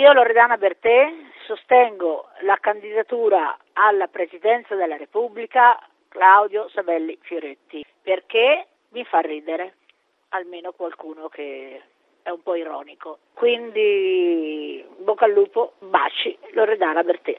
Io Loredana Bertè sostengo la candidatura alla Presidenza della Repubblica Claudio Sabelli Fioretti perché mi fa ridere, almeno qualcuno che è un po' ironico. Quindi bocca al lupo, baci Loredana Bertè.